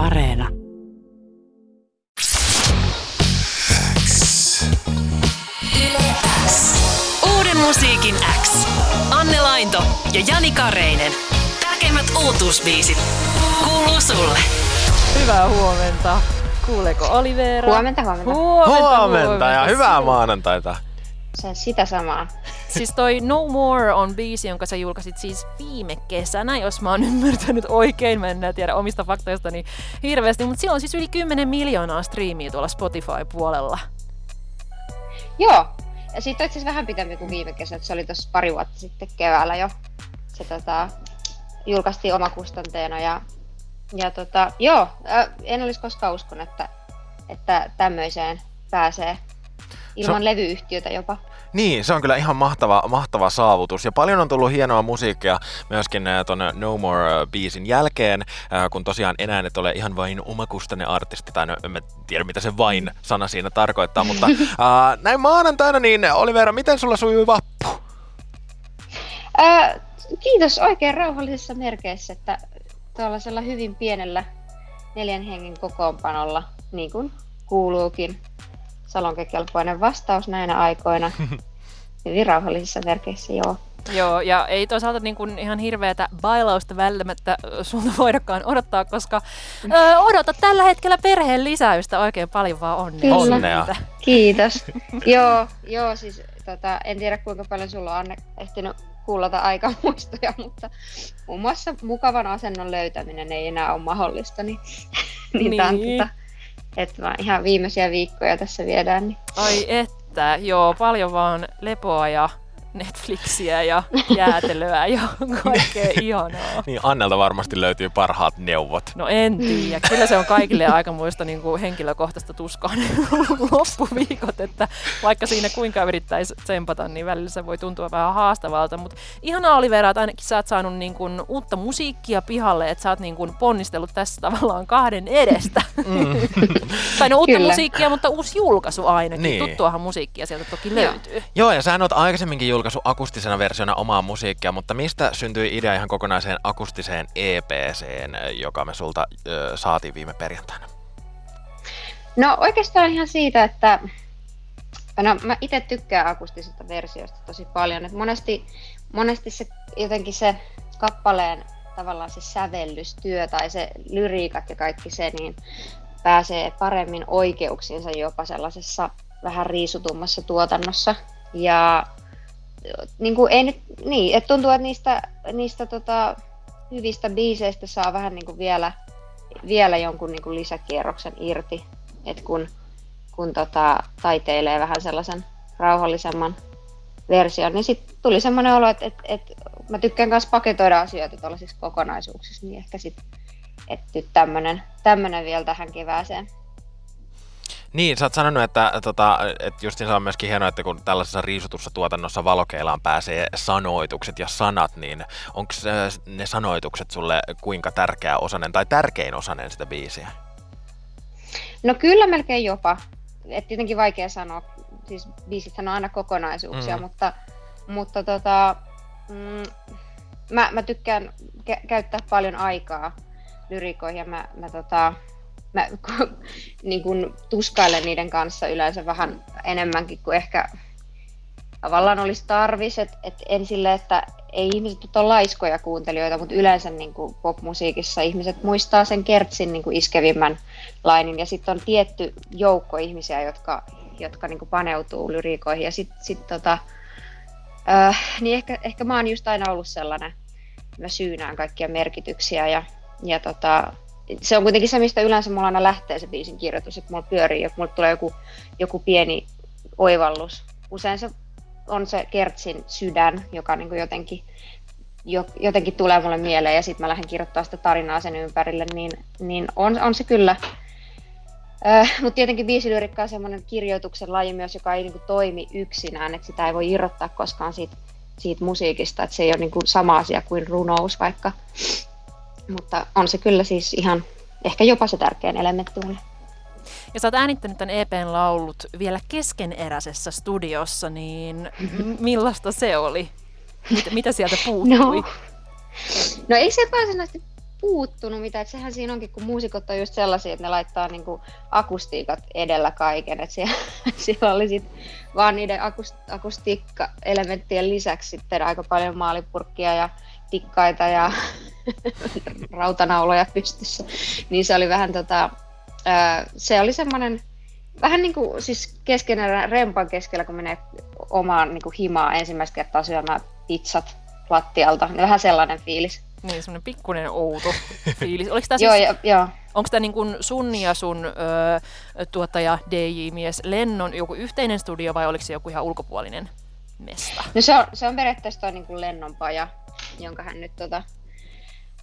Areena. Uuden musiikin X. Anne Lainto ja Jani Kareinen. Tärkeimmät uutuusbiisit. Kuuluu sulle. Hyvää huomenta. Kuuleeko Olivera? Huomenta, huomenta. Huomenta, Huomenta ja hyvää maanantaita. Se on sitä samaa. Siis toi No More on biisi, jonka sä julkaisit siis viime kesänä, jos mä oon ymmärtänyt oikein, mä en tiedä omista faktoistani hirveästi, mutta sillä on siis yli 10 miljoonaa striimiä tuolla Spotify-puolella. Joo. Ja siitä on itse vähän pitempi kuin viime kesä, että se oli tuossa pari vuotta sitten keväällä jo. Se tota, julkaistiin omakustanteena ja, ja tota, joo, en olisi koskaan uskonut, että, että tämmöiseen pääsee ilman Se- levyyhtiötä jopa. Niin, se on kyllä ihan mahtava, mahtava saavutus. Ja paljon on tullut hienoa musiikkia myöskin äh, ton No More-biisin jälkeen, äh, kun tosiaan enää et ole ihan vain omakustanne artisti, tai no, en mä tiedä mitä se vain sana siinä tarkoittaa, mutta äh, näin maanantaina, niin Olivera, miten sulla sujui vappu? Ää, kiitos oikein rauhallisissa merkeissä, että tuollaisella hyvin pienellä neljän hengen kokoonpanolla, niin kuin kuuluukin, salonkekelpoinen vastaus näinä aikoina. Hyvin rauhallisissa merkeissä, joo. Joo, ja ei toisaalta niin kuin ihan hirveätä bailausta välttämättä sulta voidakaan odottaa, koska ö, odota tällä hetkellä perheen lisäystä oikein paljon vaan onnea. Kyllä. Onnea. Kiitos. joo, joo, siis tota, en tiedä kuinka paljon sulla on Anne ehtinyt kuullata aikamuistoja, mutta muun muassa mukavan asennon löytäminen ei enää ole mahdollista, niin, niin, Niin. tota, että mä ihan viimeisiä viikkoja tässä viedään, niin Ai että, joo, paljon vaan lepoa ja Netflixiä ja jäätelöä ja kaikkea ihanaa. Niin Annelta varmasti löytyy parhaat neuvot. No en tiedä. Kyllä se on kaikille aikamoista niin kuin henkilökohtaista tuskaa loppuviikot, että vaikka siinä kuinka yrittäisi tsempata, niin välillä se voi tuntua vähän haastavalta. Mutta ihanaa Olivera, että ainakin sä oot saanut niin kuin uutta musiikkia pihalle, että sä oot niin kuin ponnistellut tässä tavallaan kahden edestä. Mm. tai no uutta Kyllä. musiikkia, mutta uusi julkaisu ainakin. Niin. Tuttuahan musiikkia sieltä toki löytyy. Joo, ja sähän oot aikaisemminkin julkaissut akustisena versiona omaa musiikkia, mutta mistä syntyi idea ihan kokonaiseen akustiseen EPCen, joka me sulta ö, saatiin viime perjantaina? No oikeastaan ihan siitä, että no, mä itse tykkään akustisista versioista tosi paljon. Et monesti, monesti se jotenkin se kappaleen tavallaan se sävellystyö tai se lyriikat ja kaikki se, niin pääsee paremmin oikeuksiinsa jopa sellaisessa vähän riisutummassa tuotannossa. Ja niin kuin ei nyt, niin, että tuntuu, että niistä, niistä tota, hyvistä biiseistä saa vähän niin kuin vielä, vielä jonkun niin kuin lisäkierroksen irti, että kun, kun tota, taiteilee vähän sellaisen rauhallisemman version, niin sitten tuli semmoinen olo, että, että, että mä tykkään myös paketoida asioita tällaisissa kokonaisuuksissa, niin ehkä sitten, että nyt tämmöinen vielä tähän kevääseen. Niin, sä oot sanonut, että, tota, että just se on myöskin hienoa, että kun tällaisessa riisutussa tuotannossa valokeilaan pääsee sanoitukset ja sanat, niin onko ne sanoitukset sulle kuinka tärkeä osanen tai tärkein osanen sitä biisiä? No kyllä melkein jopa. Et tietenkin vaikea sanoa. Siis biisithän on aina kokonaisuuksia, Mm. mutta, mutta tota, mm, mä, mä tykkään kä- käyttää paljon aikaa lyrikoihin ja mä, mä, tota, mä niin kun tuskailen niiden kanssa yleensä vähän enemmänkin kuin ehkä tavallaan olisi tarvis. Et, et en sille, että ei ihmiset ole laiskoja kuuntelijoita, mutta yleensä niin kuin popmusiikissa ihmiset muistaa sen kertsin niin kuin iskevimmän lainin ja sitten on tietty joukko ihmisiä, jotka, jotka niin kuin paneutuu lyriikoihin ja sitten sit, tota, äh, niin ehkä, ehkä mä oon just aina ollut sellainen, mä syynään kaikkia merkityksiä ja, ja tota, se on kuitenkin se, mistä yleensä mulla aina lähtee se biisin kirjoitus, että mulla pyörii, että mulla tulee joku, joku pieni oivallus. Usein se on se kertsin sydän, joka niin kuin jotenkin, jo, jotenkin tulee mulle mieleen ja sitten mä lähden kirjoittamaan sitä tarinaa sen ympärille, niin, niin on, on se kyllä. Äh, Mutta tietenkin biisilyrikka on semmoinen kirjoituksen laji myös, joka ei niin kuin, toimi yksinään, että sitä ei voi irrottaa koskaan siitä, siitä musiikista, että se ei ole niin kuin, sama asia kuin runous vaikka. Mutta on se kyllä siis ihan ehkä jopa se tärkein elementti mulle. Ja sä oot äänittänyt tämän EPn laulut vielä keskeneräisessä studiossa, niin millaista se oli? Mitä, mitä sieltä puuttui? No, no ei se varsinaisesti puuttunut mitään. Että sehän siinä onkin, kun muusikot on just sellaisia, että ne laittaa niin kuin akustiikat edellä kaiken. Että siellä, siellä oli sit vaan niiden akust- akustiikka-elementtien lisäksi sitten aika paljon maalipurkkia ja tikkaita ja rautanauloja pystyssä. Niin se oli vähän tota, se oli semmoinen vähän niin kuin siis keskenään rempan keskellä, kun menee omaan niin kuin himaan ensimmäistä kertaa syömään pizzat lattialta, niin vähän sellainen fiilis. Niin, semmoinen pikkuinen outo fiilis. Oliko tämä siis, joo, joo. Onko tämä niin kuin sun ja sun ö, tuottaja DJ-mies Lennon joku yhteinen studio vai oliko se joku ihan ulkopuolinen mesta? No se on, se on periaatteessa toi niin kuin Lennon paja, jonka hän nyt tota,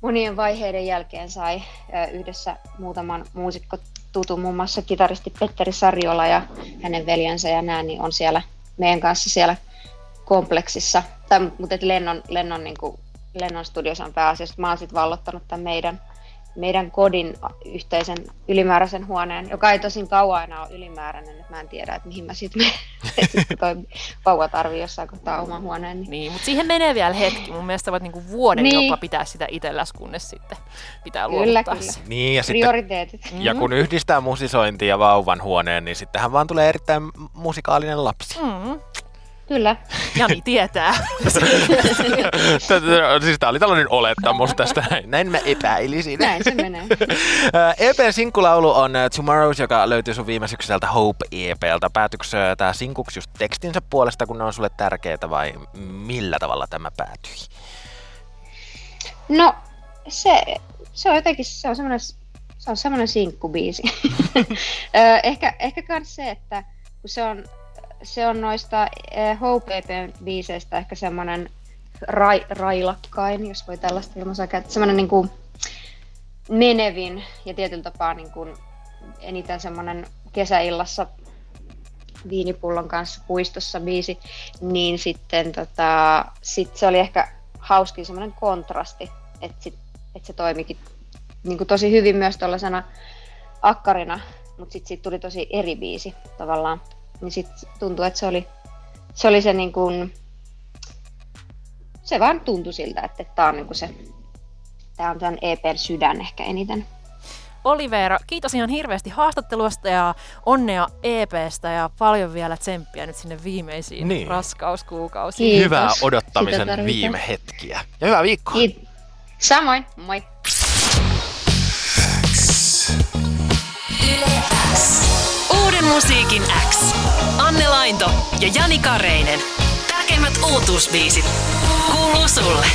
monien vaiheiden jälkeen sai yhdessä muutaman muusikko tutun, muun muassa kitaristi Petteri Sarjola ja hänen veljensä ja nämä, niin on siellä meidän kanssa siellä kompleksissa. Tai, mutta et Lennon, Lennon, niin kuin, Lennon Studios on pääasiassa. Mä oon sitten vallottanut tämän meidän meidän kodin yhteisen ylimääräisen huoneen, joka ei tosin kauan aina ole ylimääräinen, että mä en tiedä, että mihin mä sitten menen, toi vauva tarvii jossain kohtaa oman huoneen. Niin, niin mutta siihen menee vielä hetki. Mun mielestä voit niinku vuoden niin. jopa pitää sitä itselläs, kunnes sitten pitää kyllä, kyllä. Niin, ja Prioriteetit. Sitten, ja kun yhdistää musisointia ja vauvan huoneen, niin sittenhän vaan tulee erittäin musikaalinen lapsi. Mm. Kyllä. Jani tietää. siis tämä oli tällainen olettamus tästä. Näin mä epäilisin. Näin se menee. EPn sinkkulaulu on Tomorrows, joka löytyy sun viime syksyltä Hope EPltä. Päätyykö tämä sinkuksi just tekstinsä puolesta, kun ne on sulle tärkeitä vai millä tavalla tämä päätyi? No, se, se on jotenkin, se on semmoinen, se on semmoinen sinkkubiisi. ehkä, ehkä myös se, että kun se on se on noista eh, Hope biiseistä ehkä semmoinen rai, railakkain, jos voi tällaista ilmaisaa käyttää. Semmoinen niin kuin menevin ja tietyllä tapaa niin kuin eniten semmoinen kesäillassa viinipullon kanssa puistossa biisi, niin sitten tota, sit se oli ehkä hauskin semmoinen kontrasti, että, sit, että se toimikin niin kuin tosi hyvin myös tuollaisena akkarina, mutta sitten siitä tuli tosi eri biisi tavallaan niin sitten tuntui, että se oli se, oli se niin kuin, se vaan tuntui siltä, että tämä on niin kuin se, tämä on tämän EPn sydän ehkä eniten. Olivera, kiitos ihan hirveästi haastattelusta ja onnea EPstä ja paljon vielä tsemppiä nyt sinne viimeisiin niin. raskauskuukausiin. Kiitos. Hyvää odottamisen viime hetkiä. Ja hyvää viikkoa. Kiitos. Samoin, moi. Musiikin X. Anne Lainto ja Jani Kareinen. Tärkeimmät uutuusbiisit kuuluu sulle.